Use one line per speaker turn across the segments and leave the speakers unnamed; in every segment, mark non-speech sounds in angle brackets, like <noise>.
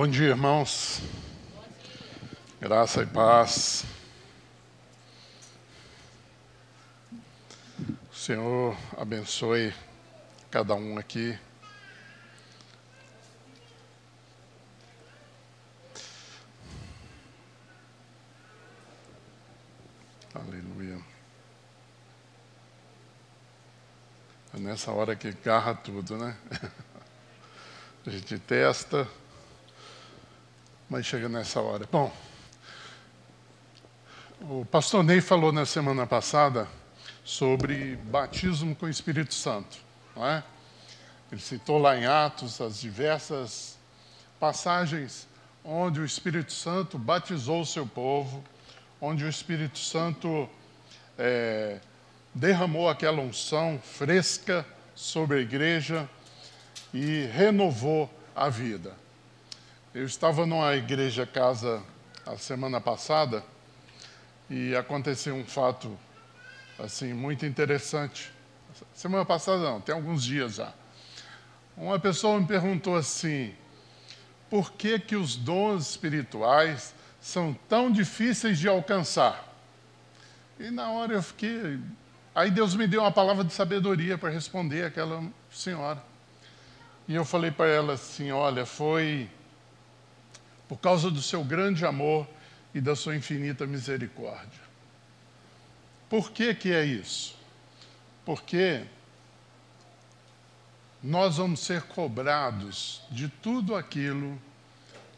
Bom dia, irmãos. Graça e paz. O Senhor abençoe cada um aqui. Aleluia. É nessa hora que garra tudo, né? <laughs> A gente testa, mas chega nessa hora. Bom, o pastor Ney falou na semana passada sobre batismo com o Espírito Santo, não é? Ele citou lá em Atos as diversas passagens onde o Espírito Santo batizou o seu povo, onde o Espírito Santo é, derramou aquela unção fresca sobre a igreja e renovou a vida. Eu estava numa igreja casa a semana passada e aconteceu um fato assim muito interessante. Semana passada não, tem alguns dias já. Uma pessoa me perguntou assim: por que que os dons espirituais são tão difíceis de alcançar? E na hora eu fiquei, aí Deus me deu uma palavra de sabedoria para responder aquela senhora. E eu falei para ela assim: olha, foi por causa do seu grande amor e da sua infinita misericórdia. Por que, que é isso? Porque nós vamos ser cobrados de tudo aquilo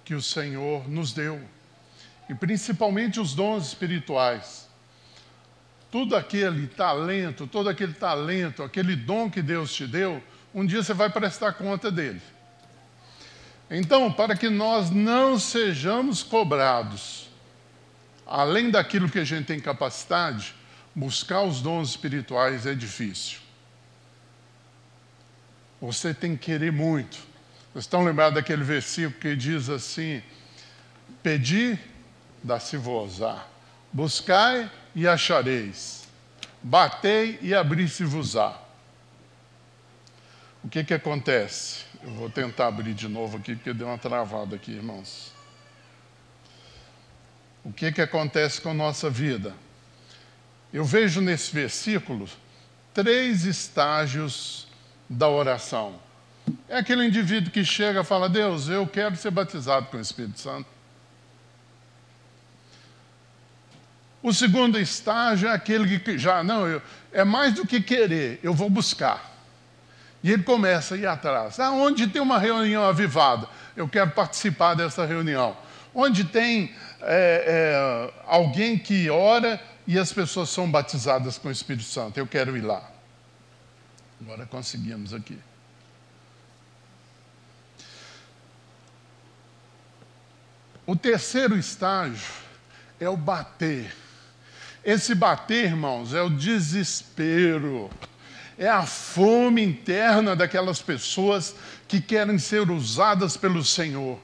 que o Senhor nos deu, e principalmente os dons espirituais. Tudo aquele talento, todo aquele talento, aquele dom que Deus te deu, um dia você vai prestar conta dele. Então, para que nós não sejamos cobrados, além daquilo que a gente tem capacidade, buscar os dons espirituais é difícil. Você tem que querer muito. Vocês estão lembrados daquele versículo que diz assim: Pedi, dá-se-vos-á. Buscai e achareis. Batei e abri-se-vos-á. O que que acontece? Eu vou tentar abrir de novo aqui, porque deu uma travada aqui, irmãos. O que, que acontece com a nossa vida? Eu vejo nesse versículo três estágios da oração. É aquele indivíduo que chega e fala: Deus, eu quero ser batizado com o Espírito Santo. O segundo estágio é aquele que já, não, eu, é mais do que querer, eu vou buscar. E ele começa a ir atrás. Ah, onde tem uma reunião avivada? Eu quero participar dessa reunião. Onde tem é, é, alguém que ora e as pessoas são batizadas com o Espírito Santo? Eu quero ir lá. Agora conseguimos aqui. O terceiro estágio é o bater. Esse bater, irmãos, é o desespero é a fome interna daquelas pessoas que querem ser usadas pelo Senhor.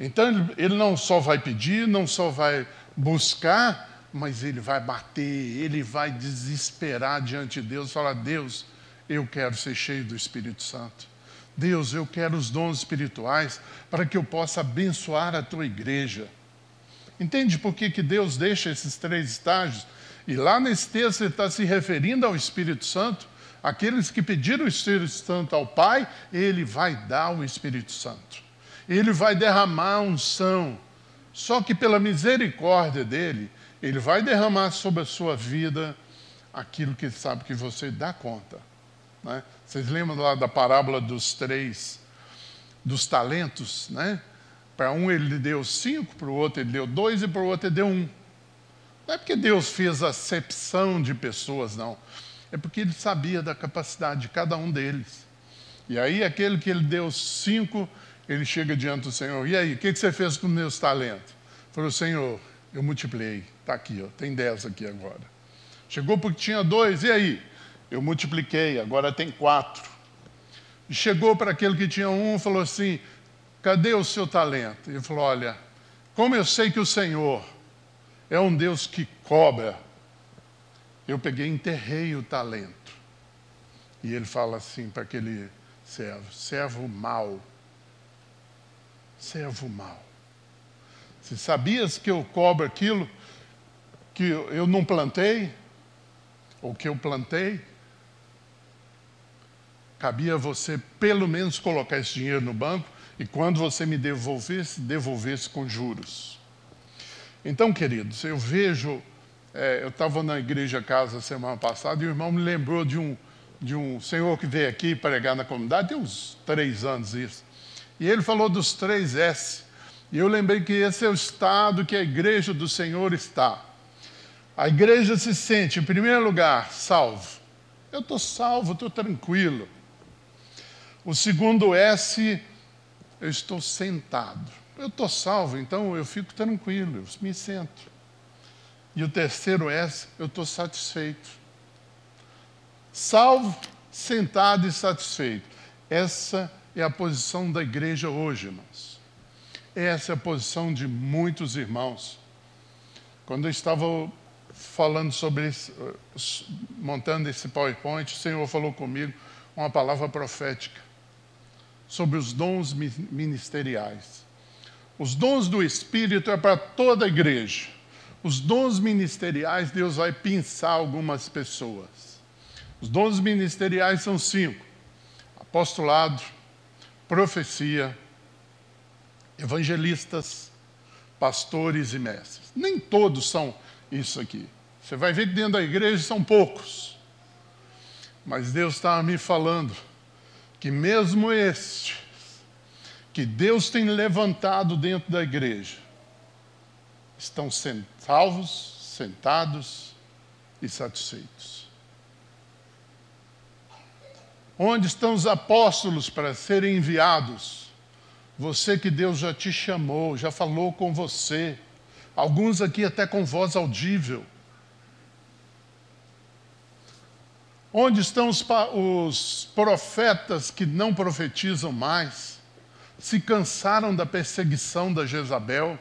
Então ele não só vai pedir, não só vai buscar, mas ele vai bater, ele vai desesperar diante de Deus, falar: Deus, eu quero ser cheio do Espírito Santo. Deus, eu quero os dons espirituais para que eu possa abençoar a tua igreja. Entende por que, que Deus deixa esses três estágios? E lá nesse texto ele está se referindo ao Espírito Santo. Aqueles que pediram o Espírito Santo ao Pai, ele vai dar o Espírito Santo. Ele vai derramar unção. Só que pela misericórdia dele, ele vai derramar sobre a sua vida aquilo que ele sabe que você dá conta. Né? Vocês lembram lá da parábola dos três, dos talentos, né? Para um ele deu cinco, para o outro ele deu dois e para o outro ele deu um. Não é porque Deus fez acepção de pessoas, não. É porque Ele sabia da capacidade de cada um deles. E aí, aquele que Ele deu cinco, ele chega diante do Senhor. E aí, o que, que você fez com meus talentos? Falou, Senhor, eu multipliquei. Está aqui, ó, tem dez aqui agora. Chegou porque tinha dois, e aí? Eu multipliquei, agora tem quatro. E chegou para aquele que tinha um, falou assim: cadê o seu talento? Ele falou: olha, como eu sei que o Senhor é um Deus que cobra. Eu peguei enterrei o talento. E ele fala assim para aquele servo: servo mau. servo mau. Se sabias que eu cobro aquilo que eu não plantei, ou que eu plantei, cabia você pelo menos colocar esse dinheiro no banco e quando você me devolvesse, devolvesse com juros. Então, queridos, eu vejo, é, eu estava na igreja casa semana passada e o irmão me lembrou de um, de um senhor que veio aqui pregar na comunidade, tem uns três anos isso. E ele falou dos três S. E eu lembrei que esse é o estado que a igreja do Senhor está. A igreja se sente, em primeiro lugar, salvo. Eu estou salvo, estou tranquilo. O segundo S, eu estou sentado. Eu estou salvo, então eu fico tranquilo, eu me sento. E o terceiro S, eu estou satisfeito. Salvo, sentado e satisfeito. Essa é a posição da igreja hoje, irmãos. Essa é a posição de muitos irmãos. Quando eu estava falando sobre isso, montando esse PowerPoint, o Senhor falou comigo uma palavra profética sobre os dons ministeriais. Os dons do Espírito é para toda a igreja. Os dons ministeriais, Deus vai pensar algumas pessoas. Os dons ministeriais são cinco: apostolado, profecia, evangelistas, pastores e mestres. Nem todos são isso aqui. Você vai ver que dentro da igreja são poucos. Mas Deus estava me falando que mesmo estes que Deus tem levantado dentro da igreja estão salvos, sentados e satisfeitos. Onde estão os apóstolos para serem enviados? Você que Deus já te chamou, já falou com você, alguns aqui até com voz audível. Onde estão os, os profetas que não profetizam mais? Se cansaram da perseguição da Jezabel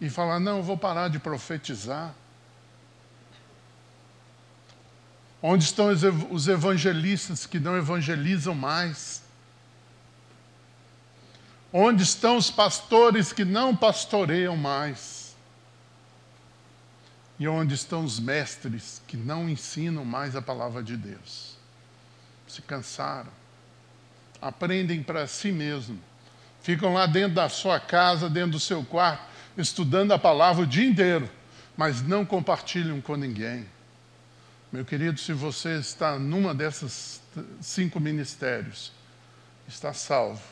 e falaram: não, eu vou parar de profetizar. Onde estão os evangelistas que não evangelizam mais? Onde estão os pastores que não pastoreiam mais? E onde estão os mestres que não ensinam mais a palavra de Deus? Se cansaram, aprendem para si mesmo, ficam lá dentro da sua casa, dentro do seu quarto, estudando a palavra o dia inteiro, mas não compartilham com ninguém. Meu querido, se você está numa dessas cinco ministérios, está salvo,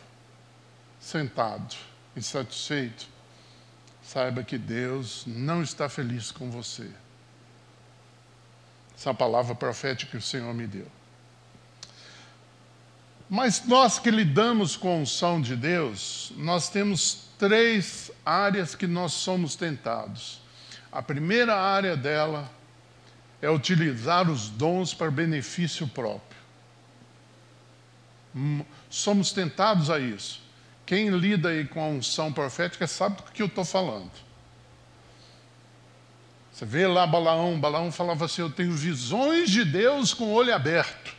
sentado, insatisfeito, saiba que Deus não está feliz com você. Essa é palavra profética que o Senhor me deu. Mas nós que lidamos com a unção de Deus, nós temos três áreas que nós somos tentados. A primeira área dela é utilizar os dons para benefício próprio. Hum, somos tentados a isso. Quem lida aí com a unção profética sabe do que eu estou falando. Você vê lá Balaão, Balaão falava assim: Eu tenho visões de Deus com o olho aberto.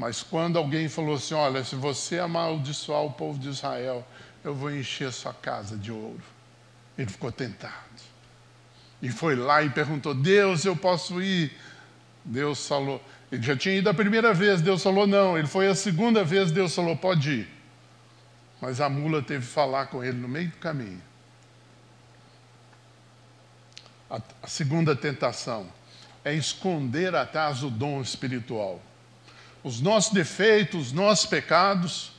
Mas quando alguém falou assim: Olha, se você amaldiçoar o povo de Israel, eu vou encher sua casa de ouro. Ele ficou tentado. E foi lá e perguntou: Deus, eu posso ir? Deus falou. Ele já tinha ido a primeira vez, Deus falou não. Ele foi a segunda vez, Deus falou: pode ir. Mas a mula teve que falar com ele no meio do caminho. A, a segunda tentação é esconder atrás do dom espiritual. Os nossos defeitos, os nossos pecados,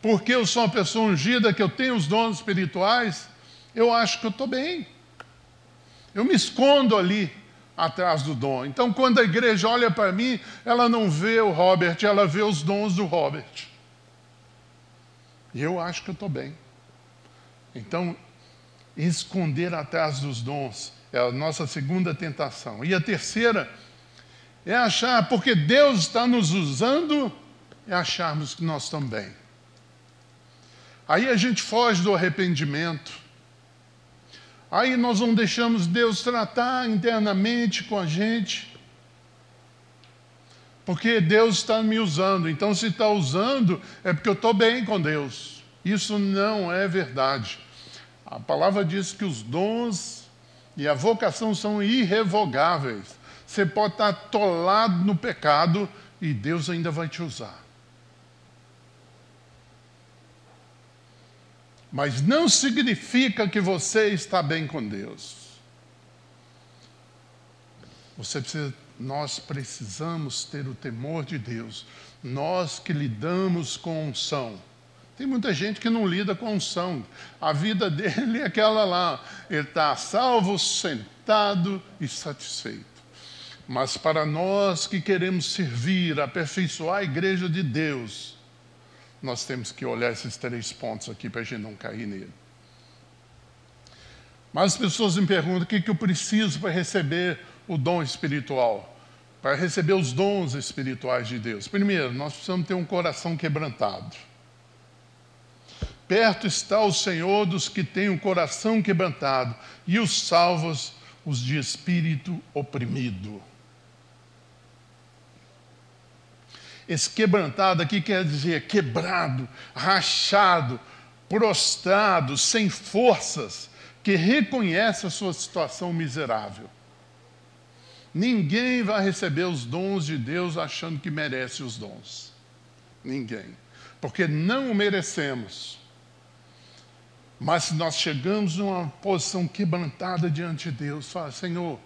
porque eu sou uma pessoa ungida, que eu tenho os dons espirituais, eu acho que eu estou bem. Eu me escondo ali atrás do dom. Então, quando a igreja olha para mim, ela não vê o Robert, ela vê os dons do Robert. E eu acho que eu estou bem. Então, esconder atrás dos dons é a nossa segunda tentação. E a terceira é achar, porque Deus está nos usando, é acharmos que nós também. Aí a gente foge do arrependimento Aí nós não deixamos Deus tratar internamente com a gente. Porque Deus está me usando. Então, se está usando, é porque eu estou bem com Deus. Isso não é verdade. A palavra diz que os dons e a vocação são irrevogáveis. Você pode estar atolado no pecado e Deus ainda vai te usar. Mas não significa que você está bem com Deus. Você precisa, nós precisamos ter o temor de Deus. Nós que lidamos com unção. Tem muita gente que não lida com unção. A vida <laughs> dele é aquela lá. Ele está salvo, sentado e satisfeito. Mas para nós que queremos servir, aperfeiçoar a igreja de Deus, nós temos que olhar esses três pontos aqui para a gente não cair nele. Mas as pessoas me perguntam o que, que eu preciso para receber o dom espiritual, para receber os dons espirituais de Deus. Primeiro, nós precisamos ter um coração quebrantado. Perto está o Senhor dos que têm o coração quebrantado e os salvos, os de espírito oprimido. Esse quebrantado aqui quer dizer quebrado, rachado, prostrado, sem forças, que reconhece a sua situação miserável. Ninguém vai receber os dons de Deus achando que merece os dons. Ninguém. Porque não o merecemos. Mas se nós chegamos numa posição quebrantada diante de Deus, fala, Senhor,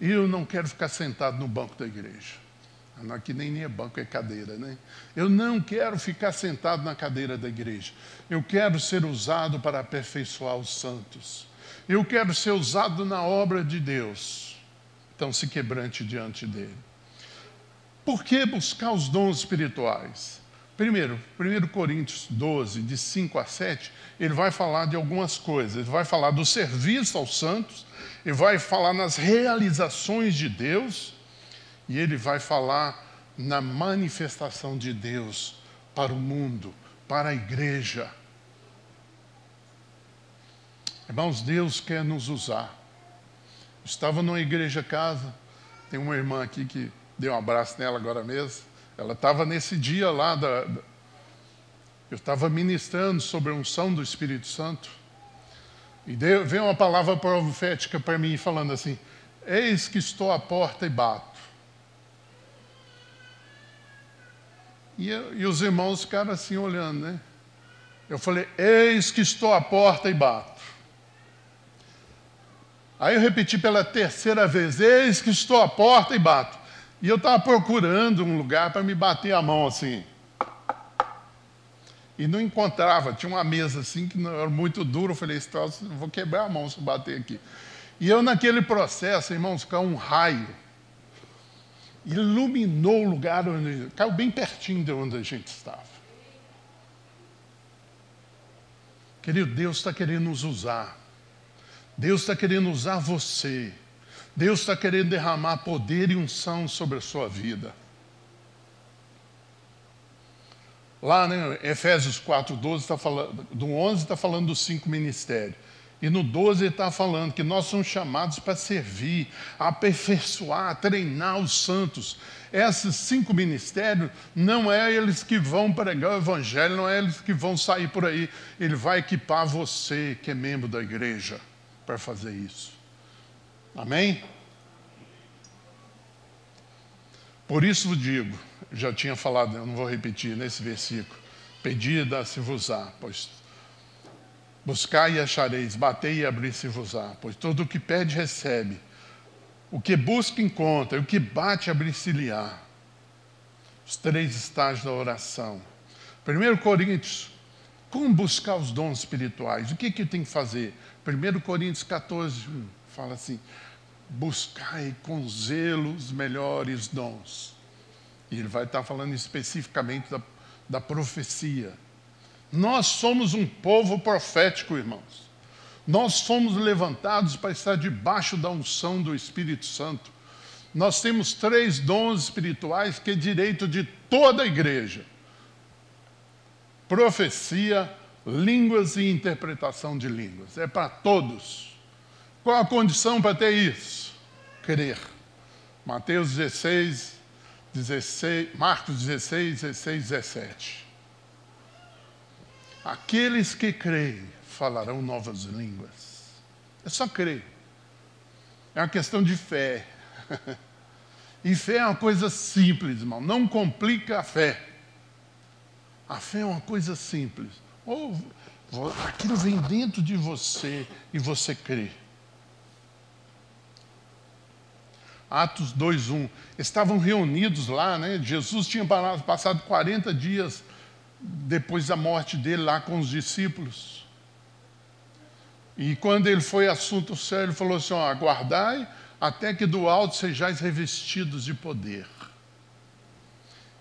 eu não quero ficar sentado no banco da igreja. Aqui nem, nem é banco, é cadeira, né? Eu não quero ficar sentado na cadeira da igreja. Eu quero ser usado para aperfeiçoar os santos. Eu quero ser usado na obra de Deus. Então se quebrante diante dele. Por que buscar os dons espirituais? Primeiro, 1 Coríntios 12, de 5 a 7, ele vai falar de algumas coisas. Ele vai falar do serviço aos santos, ele vai falar nas realizações de Deus e ele vai falar na manifestação de Deus para o mundo, para a igreja. Irmãos, Deus quer nos usar. Estava numa igreja casa, tem uma irmã aqui que deu um abraço nela agora mesmo. Ela estava nesse dia lá, da, da eu estava ministrando sobre a unção do Espírito Santo. E veio uma palavra profética para mim falando assim: Eis que estou à porta e bato. E, e os irmãos ficaram assim olhando, né? Eu falei: Eis que estou à porta e bato. Aí eu repeti pela terceira vez: Eis que estou à porta e bato. E eu estava procurando um lugar para me bater a mão assim. E não encontrava, tinha uma mesa assim que não era muito duro. Eu falei: vou quebrar a mão se eu bater aqui. E eu, naquele processo, irmãos, caiu um raio iluminou o lugar onde caiu bem pertinho de onde a gente estava. Querido, Deus está querendo nos usar. Deus está querendo usar você. Deus está querendo derramar poder e unção sobre a sua vida. Lá, né, Efésios 4, 12 está falando, do 11 está falando dos cinco ministérios. E no 12 ele está falando que nós somos chamados para servir, aperfeiçoar, treinar os santos. Esses cinco ministérios não é eles que vão pregar o evangelho, não é eles que vão sair por aí. Ele vai equipar você, que é membro da igreja, para fazer isso. Amém? Por isso eu digo, já tinha falado, eu não vou repetir nesse versículo. Pedi e dá-se-vos-á, pois Buscai e achareis, batei e abrir-se-vos-á, pois todo o que pede recebe, o que busca encontra, e o que bate abrir-se-lhe-á. Os três estágios da oração. 1 Coríntios, como buscar os dons espirituais? O que, que tem que fazer? 1 Coríntios 14, 1, fala assim: buscai com zelo os melhores dons. E ele vai estar falando especificamente da, da profecia nós somos um povo profético, irmãos. Nós fomos levantados para estar debaixo da unção do Espírito Santo. Nós temos três dons espirituais que é direito de toda a igreja: profecia, línguas e interpretação de línguas. É para todos. Qual a condição para ter isso? Crer. Mateus 16, 16, Marcos 16, 16, 17. Aqueles que creem falarão novas línguas. É só crer. É uma questão de fé. <laughs> E fé é uma coisa simples, irmão. Não complica a fé. A fé é uma coisa simples. Ou aquilo vem dentro de você e você crê. Atos 2:1. Estavam reunidos lá, né? Jesus tinha passado 40 dias depois da morte dele lá com os discípulos. E quando ele foi assunto sério, ele falou assim: ó, aguardai até que do alto sejais revestidos de poder.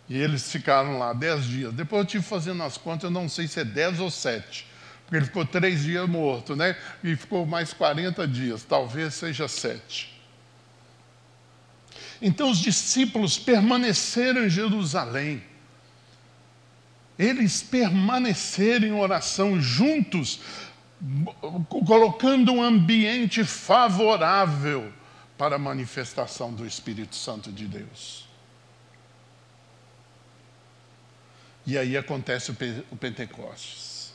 E eles ficaram lá dez dias. Depois eu tive fazendo as contas, eu não sei se é dez ou sete. Porque ele ficou três dias morto, né? E ficou mais 40 dias, talvez seja sete. Então os discípulos permaneceram em Jerusalém. Eles permaneceram em oração juntos, colocando um ambiente favorável para a manifestação do Espírito Santo de Deus. E aí acontece o Pentecostes.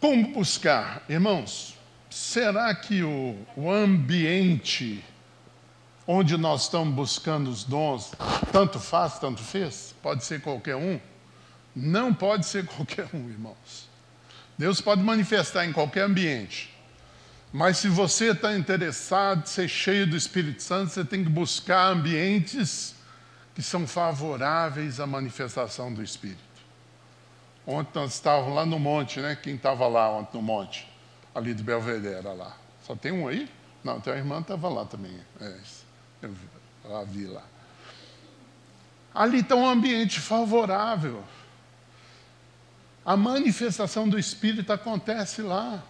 Como buscar? Irmãos, será que o, o ambiente onde nós estamos buscando os dons, tanto faz, tanto fez? Pode ser qualquer um? Não pode ser <laughs> qualquer um, irmãos. Deus pode manifestar em qualquer ambiente. Mas se você está interessado em ser cheio do Espírito Santo, você tem que buscar ambientes que são favoráveis à manifestação do Espírito. Ontem nós estávamos lá no monte, né? Quem estava lá ontem no monte? Ali de Belvedere, lá. Só tem um aí? Não, tem uma irmã que estava lá também. É isso. A vi lá. Ali está um ambiente favorável. A manifestação do Espírito acontece lá.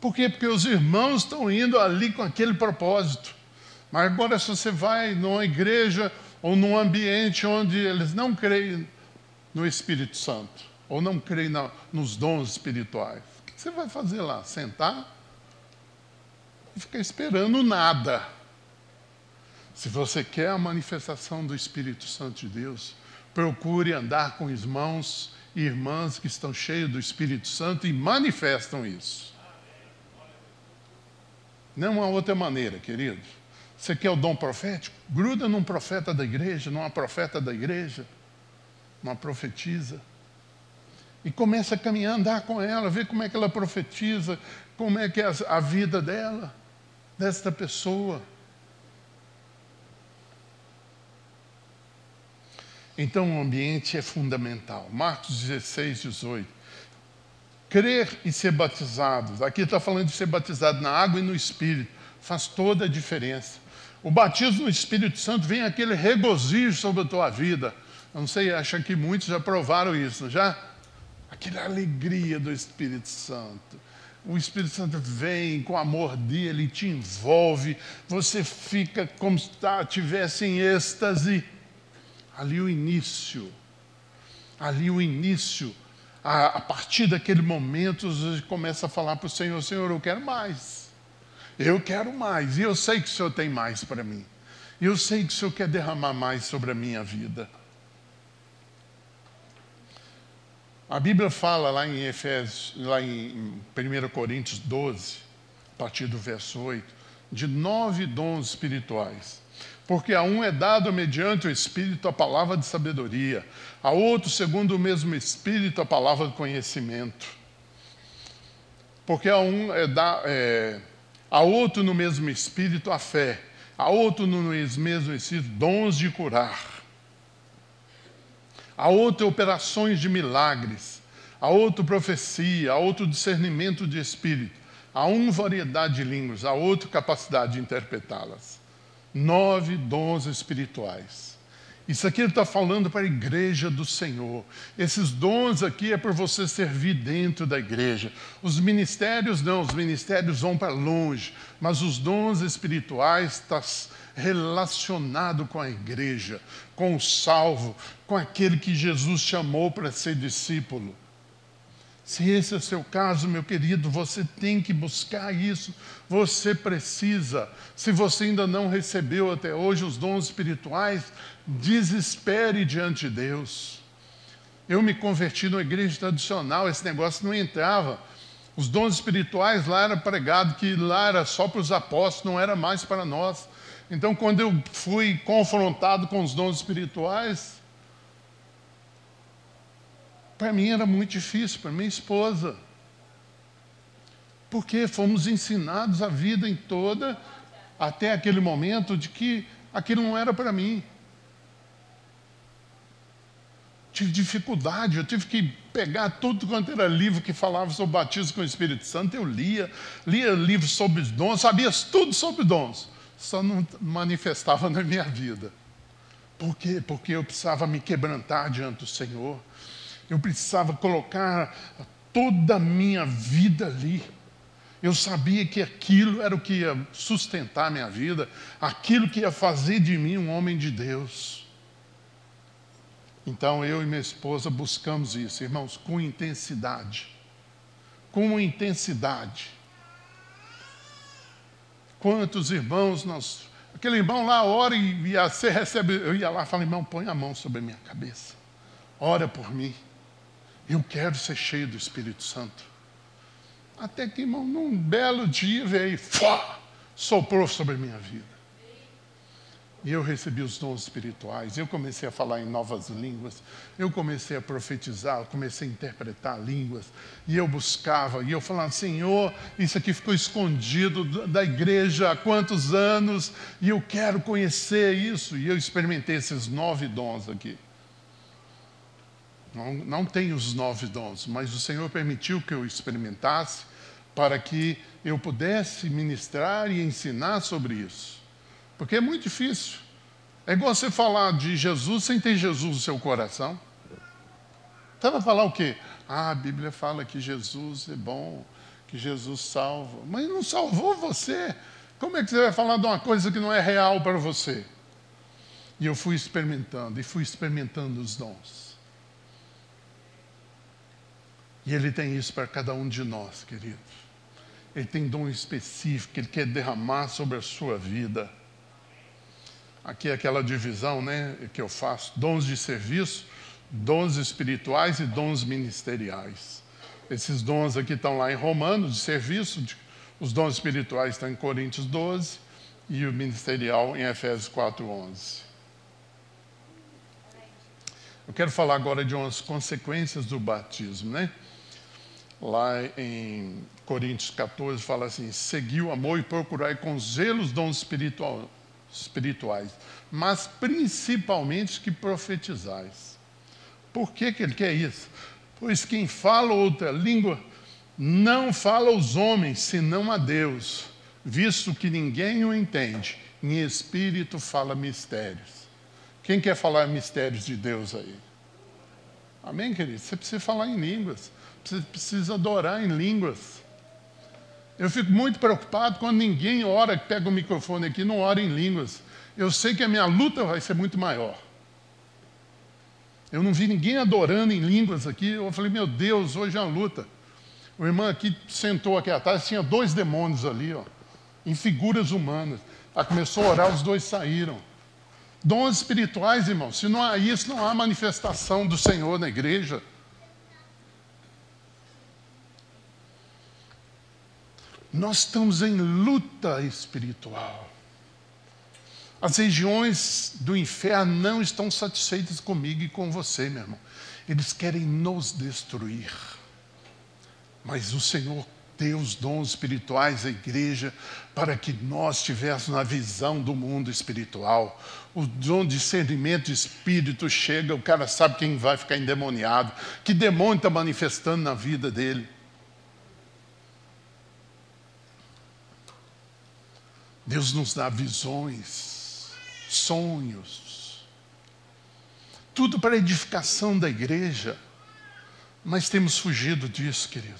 Por quê? Porque os irmãos estão indo ali com aquele propósito. Mas agora, se você vai numa igreja ou num ambiente onde eles não creem no Espírito Santo, ou não creem na, nos dons espirituais, o que você vai fazer lá? Sentar e ficar esperando nada. Se você quer a manifestação do Espírito Santo de Deus, procure andar com irmãos e irmãs que estão cheios do Espírito Santo e manifestam isso. Não há outra maneira, querido. Você quer o dom profético? Gruda num profeta da igreja, numa profeta da igreja, uma profetisa. E começa a caminhar, andar com ela, ver como é que ela profetiza, como é que é a vida dela, desta pessoa. Então o ambiente é fundamental. Marcos 16, 18. Crer e ser batizados. Aqui está falando de ser batizado na água e no Espírito. Faz toda a diferença. O batismo no Espírito Santo vem aquele regozijo sobre a tua vida. Eu não sei, acho que muitos já provaram isso, já? Aquela alegria do Espírito Santo. O Espírito Santo vem com o amor dele, te envolve, você fica como se tá, tivesse em êxtase ali o início, ali o início, a, a partir daquele momento, você começa a falar para o Senhor: Senhor, eu quero mais, eu quero mais, e eu sei que o Senhor tem mais para mim, eu sei que o Senhor quer derramar mais sobre a minha vida. A Bíblia fala lá em Efésios, lá em 1 Coríntios 12, a partir do verso 8, de nove dons espirituais porque a um é dado mediante o Espírito a palavra de sabedoria, a outro, segundo o mesmo Espírito, a palavra de conhecimento. Porque a um é, da, é a outro no mesmo Espírito a fé, a outro no mesmo Espírito dons de curar, a outro operações de milagres, a outro profecia, a outro discernimento de Espírito, a um variedade de línguas, a outro capacidade de interpretá-las nove dons espirituais. Isso aqui ele está falando para a igreja do Senhor. Esses dons aqui é para você servir dentro da igreja. Os ministérios não, os ministérios vão para longe, mas os dons espirituais estão relacionados com a igreja, com o salvo, com aquele que Jesus chamou para ser discípulo. Se esse é o seu caso, meu querido, você tem que buscar isso. Você precisa. Se você ainda não recebeu até hoje os dons espirituais, desespere diante de Deus. Eu me converti numa igreja tradicional, esse negócio não entrava. Os dons espirituais lá era pregado que lá era só para os apóstolos, não era mais para nós. Então, quando eu fui confrontado com os dons espirituais, para mim era muito difícil, para minha esposa. Porque fomos ensinados a vida em toda, até aquele momento, de que aquilo não era para mim. Tive dificuldade, eu tive que pegar tudo quanto era livro que falava sobre o batismo com o Espírito Santo, eu lia, lia livros sobre dons, sabia tudo sobre dons, só não manifestava na minha vida. Por quê? Porque eu precisava me quebrantar diante do Senhor eu precisava colocar toda a minha vida ali. Eu sabia que aquilo era o que ia sustentar a minha vida, aquilo que ia fazer de mim um homem de Deus. Então eu e minha esposa buscamos isso, irmãos, com intensidade. Com intensidade. Quantos irmãos nós. Aquele irmão lá ora e, e você recebe. Eu ia lá e falei, irmão, põe a mão sobre a minha cabeça. Ora por mim. Eu quero ser cheio do Espírito Santo. Até que, irmão, num belo dia veio, fó, soprou sobre a minha vida. E eu recebi os dons espirituais. Eu comecei a falar em novas línguas. Eu comecei a profetizar. Comecei a interpretar línguas. E eu buscava. E eu falava, Senhor, isso aqui ficou escondido da igreja há quantos anos. E eu quero conhecer isso. E eu experimentei esses nove dons aqui. Não, não tenho os nove dons, mas o Senhor permitiu que eu experimentasse para que eu pudesse ministrar e ensinar sobre isso. Porque é muito difícil. É igual você falar de Jesus sem ter Jesus no seu coração. Você vai falar o quê? Ah, a Bíblia fala que Jesus é bom, que Jesus salva. Mas não salvou você. Como é que você vai falar de uma coisa que não é real para você? E eu fui experimentando, e fui experimentando os dons. E Ele tem isso para cada um de nós, queridos. Ele tem dom específico, Ele quer derramar sobre a sua vida. Aqui é aquela divisão né, que eu faço: dons de serviço, dons espirituais e dons ministeriais. Esses dons aqui estão lá em Romanos, de serviço, de, os dons espirituais estão em Coríntios 12 e o ministerial em Efésios 4, 11. Eu quero falar agora de umas consequências do batismo, né? Lá em Coríntios 14, fala assim: seguir o amor e procurar com zelo os dons espiritual, espirituais, mas principalmente que profetizais. Por que, que ele quer isso? Pois quem fala outra língua não fala aos homens, senão a Deus, visto que ninguém o entende. Em espírito fala mistérios. Quem quer falar mistérios de Deus aí? Amém, querido? Você precisa falar em línguas. Você precisa adorar em línguas. Eu fico muito preocupado quando ninguém ora, pega o microfone aqui, não ora em línguas. Eu sei que a minha luta vai ser muito maior. Eu não vi ninguém adorando em línguas aqui. Eu falei, meu Deus, hoje é uma luta. O irmão aqui sentou aqui atrás, tinha dois demônios ali, ó, em figuras humanas. Ela começou a orar, os dois saíram. Dons espirituais, irmão. Se não há isso, não há manifestação do Senhor na igreja. Nós estamos em luta espiritual. As regiões do inferno não estão satisfeitas comigo e com você, meu irmão. Eles querem nos destruir. Mas o Senhor deu os dons espirituais à igreja para que nós tivéssemos a visão do mundo espiritual. O dom de discernimento de espírito chega, o cara sabe quem vai ficar endemoniado, que demônio está manifestando na vida dele. Deus nos dá visões, sonhos, tudo para edificação da igreja, mas temos fugido disso, querido.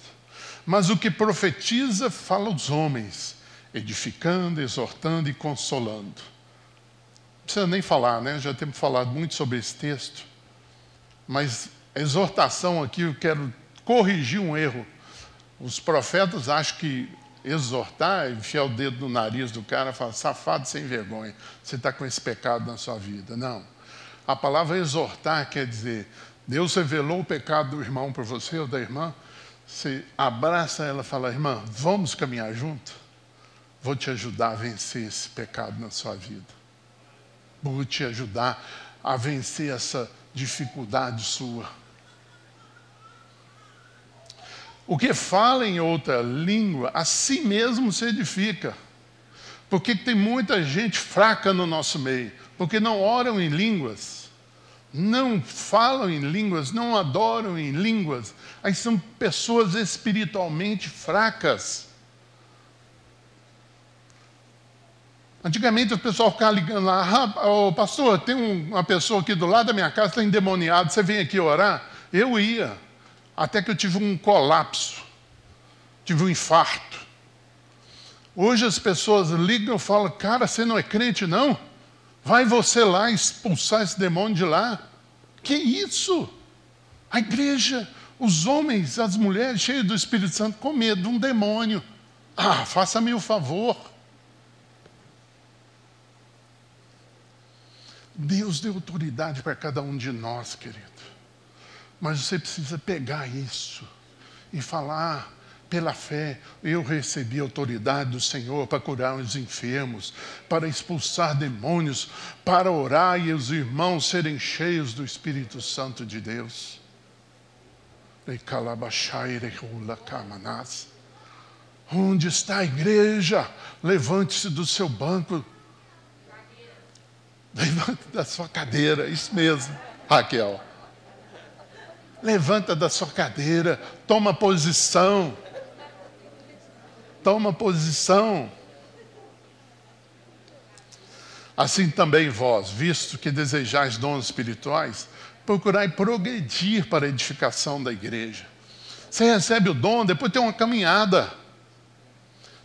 Mas o que profetiza fala aos homens, edificando, exortando e consolando. Não precisa nem falar, né? Já temos falado muito sobre esse texto, mas exortação aqui eu quero corrigir um erro. Os profetas acham que exortar, enfiar o dedo no nariz do cara e falar, safado sem vergonha, você está com esse pecado na sua vida. Não. A palavra exortar quer dizer, Deus revelou o pecado do irmão para você ou da irmã, você abraça ela e fala, irmã, vamos caminhar junto? Vou te ajudar a vencer esse pecado na sua vida. Vou te ajudar a vencer essa dificuldade sua. O que fala em outra língua, a si mesmo se edifica. Porque tem muita gente fraca no nosso meio, porque não oram em línguas, não falam em línguas, não adoram em línguas. Aí são pessoas espiritualmente fracas. Antigamente o pessoal ficava ligando lá, ah, oh, pastor, tem uma pessoa aqui do lado da minha casa, está endemoniado, você vem aqui orar? Eu ia, até que eu tive um colapso, tive um infarto. Hoje as pessoas ligam e falam, cara, você não é crente não? Vai você lá expulsar esse demônio de lá. Que isso? A igreja, os homens, as mulheres cheios do Espírito Santo com medo de um demônio. Ah, faça-me o favor. Deus deu autoridade para cada um de nós, querido. Mas você precisa pegar isso e falar pela fé, eu recebi autoridade do Senhor para curar os enfermos, para expulsar demônios, para orar e os irmãos serem cheios do Espírito Santo de Deus. Onde está a igreja? Levante-se do seu banco Levanta da sua cadeira, isso mesmo, Raquel. Levanta da sua cadeira, toma posição. Toma posição. Assim também vós, visto que desejais dons espirituais, procurai progredir para a edificação da igreja. Você recebe o dom, depois tem uma caminhada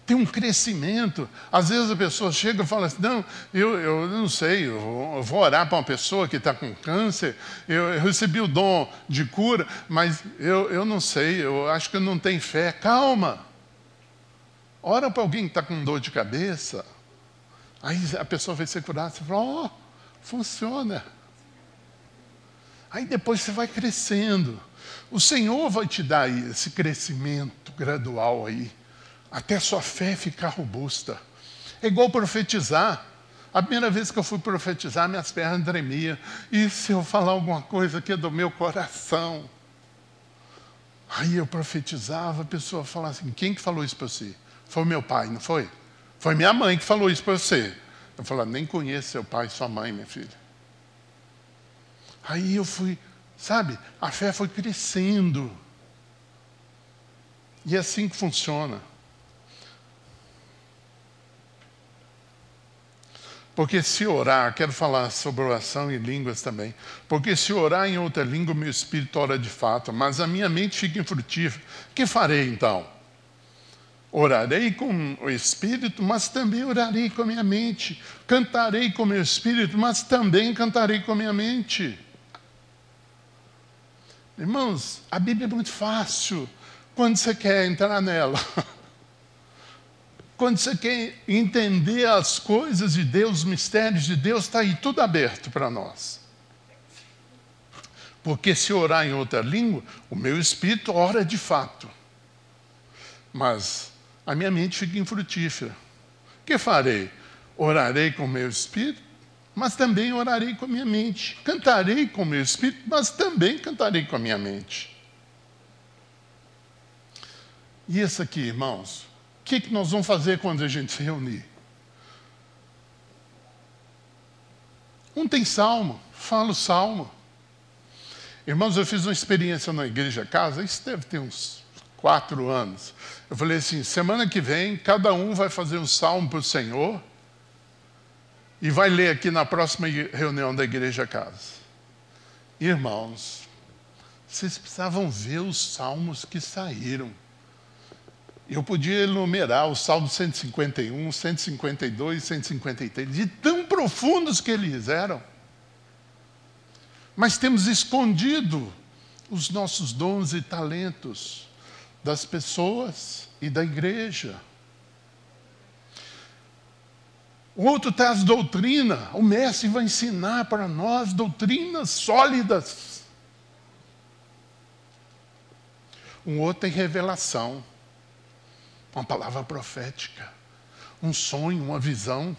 tem um crescimento. Às vezes a pessoa chega e fala assim: não, eu, eu não sei, eu vou, orar para uma pessoa que está com câncer, eu, eu, recebi o dom de cura, mas eu, eu não sei, eu acho que eu não tenho fé. Calma. Ora para alguém que está com dor de cabeça, aí a pessoa vai ser curada, você fala: ó, oh, funciona. Aí depois você vai crescendo. O Senhor vai te dar esse crescimento gradual aí até sua fé ficar robusta. É igual profetizar. A primeira vez que eu fui profetizar, minhas pernas tremiam. E se eu falar alguma coisa que é do meu coração? Aí eu profetizava, a pessoa falava assim: quem que falou isso para você? Foi meu pai, não foi? Foi minha mãe que falou isso para você. Eu falava: nem conheço seu pai sua mãe, minha filha. Aí eu fui, sabe, a fé foi crescendo. E é assim que funciona. Porque se orar, quero falar sobre oração em línguas também. Porque se orar em outra língua, meu espírito ora de fato, mas a minha mente fica infrutífera. Que farei então? Orarei com o espírito, mas também orarei com a minha mente. Cantarei com o meu espírito, mas também cantarei com a minha mente. Irmãos, a Bíblia é muito fácil quando você quer entrar nela. <laughs> Quando você quer entender as coisas de Deus, os mistérios de Deus, está aí tudo aberto para nós. Porque se orar em outra língua, o meu espírito ora de fato. Mas a minha mente fica infrutífera. O que farei? Orarei com o meu espírito, mas também orarei com a minha mente. Cantarei com o meu espírito, mas também cantarei com a minha mente. E isso aqui, irmãos, que, que nós vamos fazer quando a gente se reunir? Um tem salmo, fala o salmo. Irmãos, eu fiz uma experiência na igreja casa, isso deve ter uns quatro anos. Eu falei assim: semana que vem, cada um vai fazer um salmo para o Senhor e vai ler aqui na próxima reunião da igreja casa. Irmãos, vocês precisavam ver os salmos que saíram. Eu podia enumerar o Salmo 151, 152, 153, de tão profundos que eles eram. Mas temos escondido os nossos dons e talentos das pessoas e da igreja. O outro traz doutrina, o mestre vai ensinar para nós doutrinas sólidas. Um outro tem revelação, uma palavra profética, um sonho, uma visão.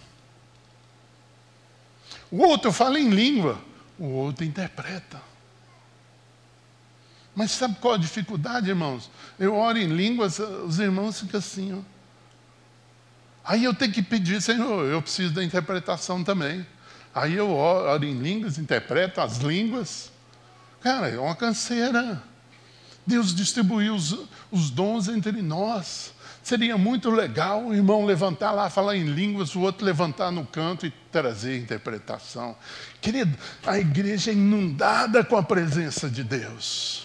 O outro fala em língua, o outro interpreta. Mas sabe qual a dificuldade, irmãos? Eu oro em línguas, os irmãos ficam assim, ó. Aí eu tenho que pedir, Senhor, eu preciso da interpretação também. Aí eu oro em línguas, interpreto as línguas. Cara, é uma canseira. Deus distribuiu os, os dons entre nós. Seria muito legal o irmão levantar lá, falar em línguas, o outro levantar no canto e trazer interpretação. Querido, a igreja é inundada com a presença de Deus.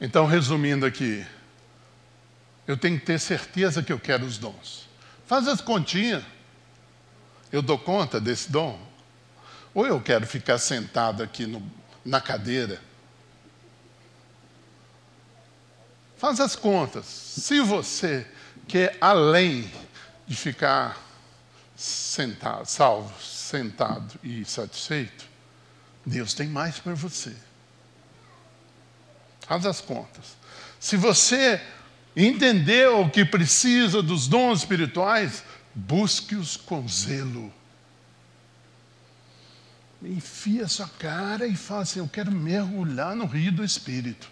Então, resumindo aqui, eu tenho que ter certeza que eu quero os dons. Faz as continhas. Eu dou conta desse dom? Ou eu quero ficar sentado aqui no, na cadeira? Faz as contas. Se você quer além de ficar sentado, salvo, sentado e satisfeito, Deus tem mais para você. Faz as contas. Se você entendeu que precisa dos dons espirituais, busque-os com zelo. Enfia sua cara e fala assim: Eu quero mergulhar no rio do Espírito.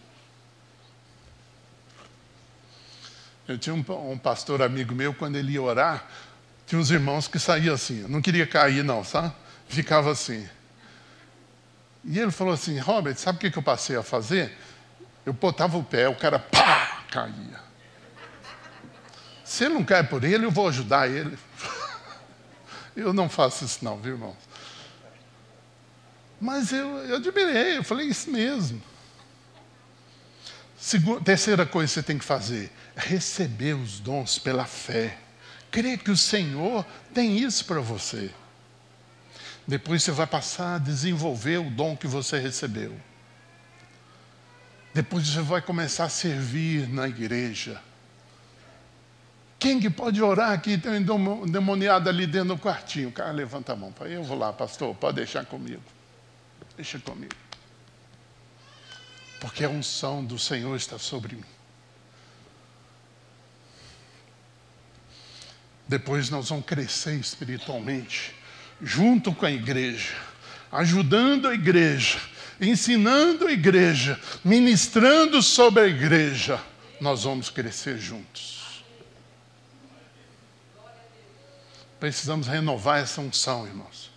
Eu tinha um, um pastor amigo meu, quando ele ia orar, tinha uns irmãos que saíam assim, não queria cair, não, sabe? Ficava assim. E ele falou assim: Robert, sabe o que eu passei a fazer? Eu botava o pé, o cara pá, caía. Se ele não cai por ele, eu vou ajudar ele. <laughs> eu não faço isso não, viu, irmãos? Mas eu, eu admirei, eu falei isso mesmo. Segunda, terceira coisa que você tem que fazer receber os dons pela fé. Crer que o Senhor tem isso para você. Depois você vai passar a desenvolver o dom que você recebeu. Depois você vai começar a servir na igreja. Quem que pode orar aqui? Tem um endemoniado ali dentro do quartinho. O cara levanta a mão. Eu vou lá, pastor, pode deixar comigo. Deixa comigo. Porque a unção do Senhor está sobre mim. Depois nós vamos crescer espiritualmente, junto com a igreja, ajudando a igreja ensinando a igreja, ministrando sobre a igreja, nós vamos crescer juntos. Precisamos renovar essa unção, irmãos.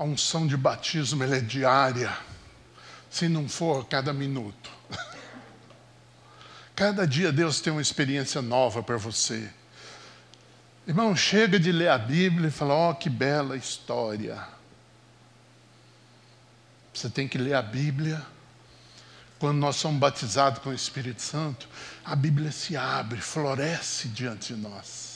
A unção de batismo é diária, se não for cada minuto. Cada dia Deus tem uma experiência nova para você. Irmão, chega de ler a Bíblia e falar: ó, oh, que bela história. Você tem que ler a Bíblia. Quando nós somos batizados com o Espírito Santo, a Bíblia se abre, floresce diante de nós.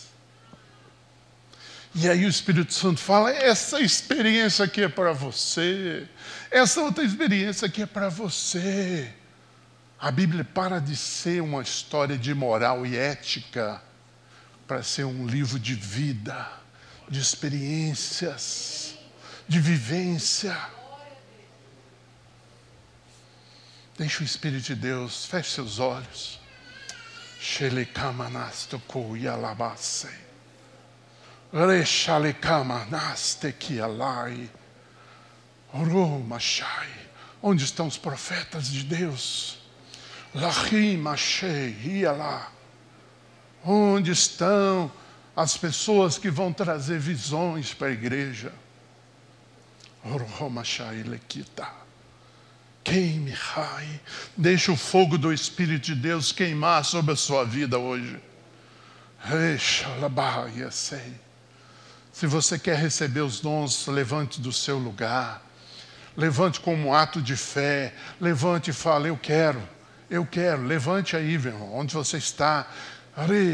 E aí o Espírito Santo fala: essa experiência aqui é para você, essa outra experiência aqui é para você. A Bíblia para de ser uma história de moral e ética para ser um livro de vida, de experiências, de vivência. Deixe o Espírito de Deus, feche seus olhos. Shelikamanasto kuyalabase. Onde estão os profetas de Deus? Onde estão as pessoas que vão trazer visões para a igreja? Queime, Rai. Deixa o fogo do Espírito de Deus queimar sobre a sua vida hoje. Se você quer receber os dons, levante do seu lugar. Levante como um ato de fé. Levante e fale: Eu quero, eu quero. Levante aí, meu irmão, onde você está.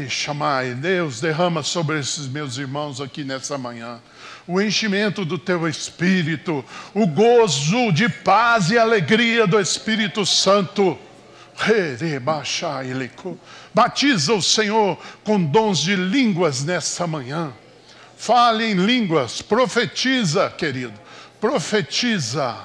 Chamai, Deus, derrama sobre esses meus irmãos aqui nessa manhã o enchimento do teu espírito, o gozo de paz e alegria do Espírito Santo. Batiza o Senhor com dons de línguas nessa manhã. Fale em línguas, profetiza, querido, profetiza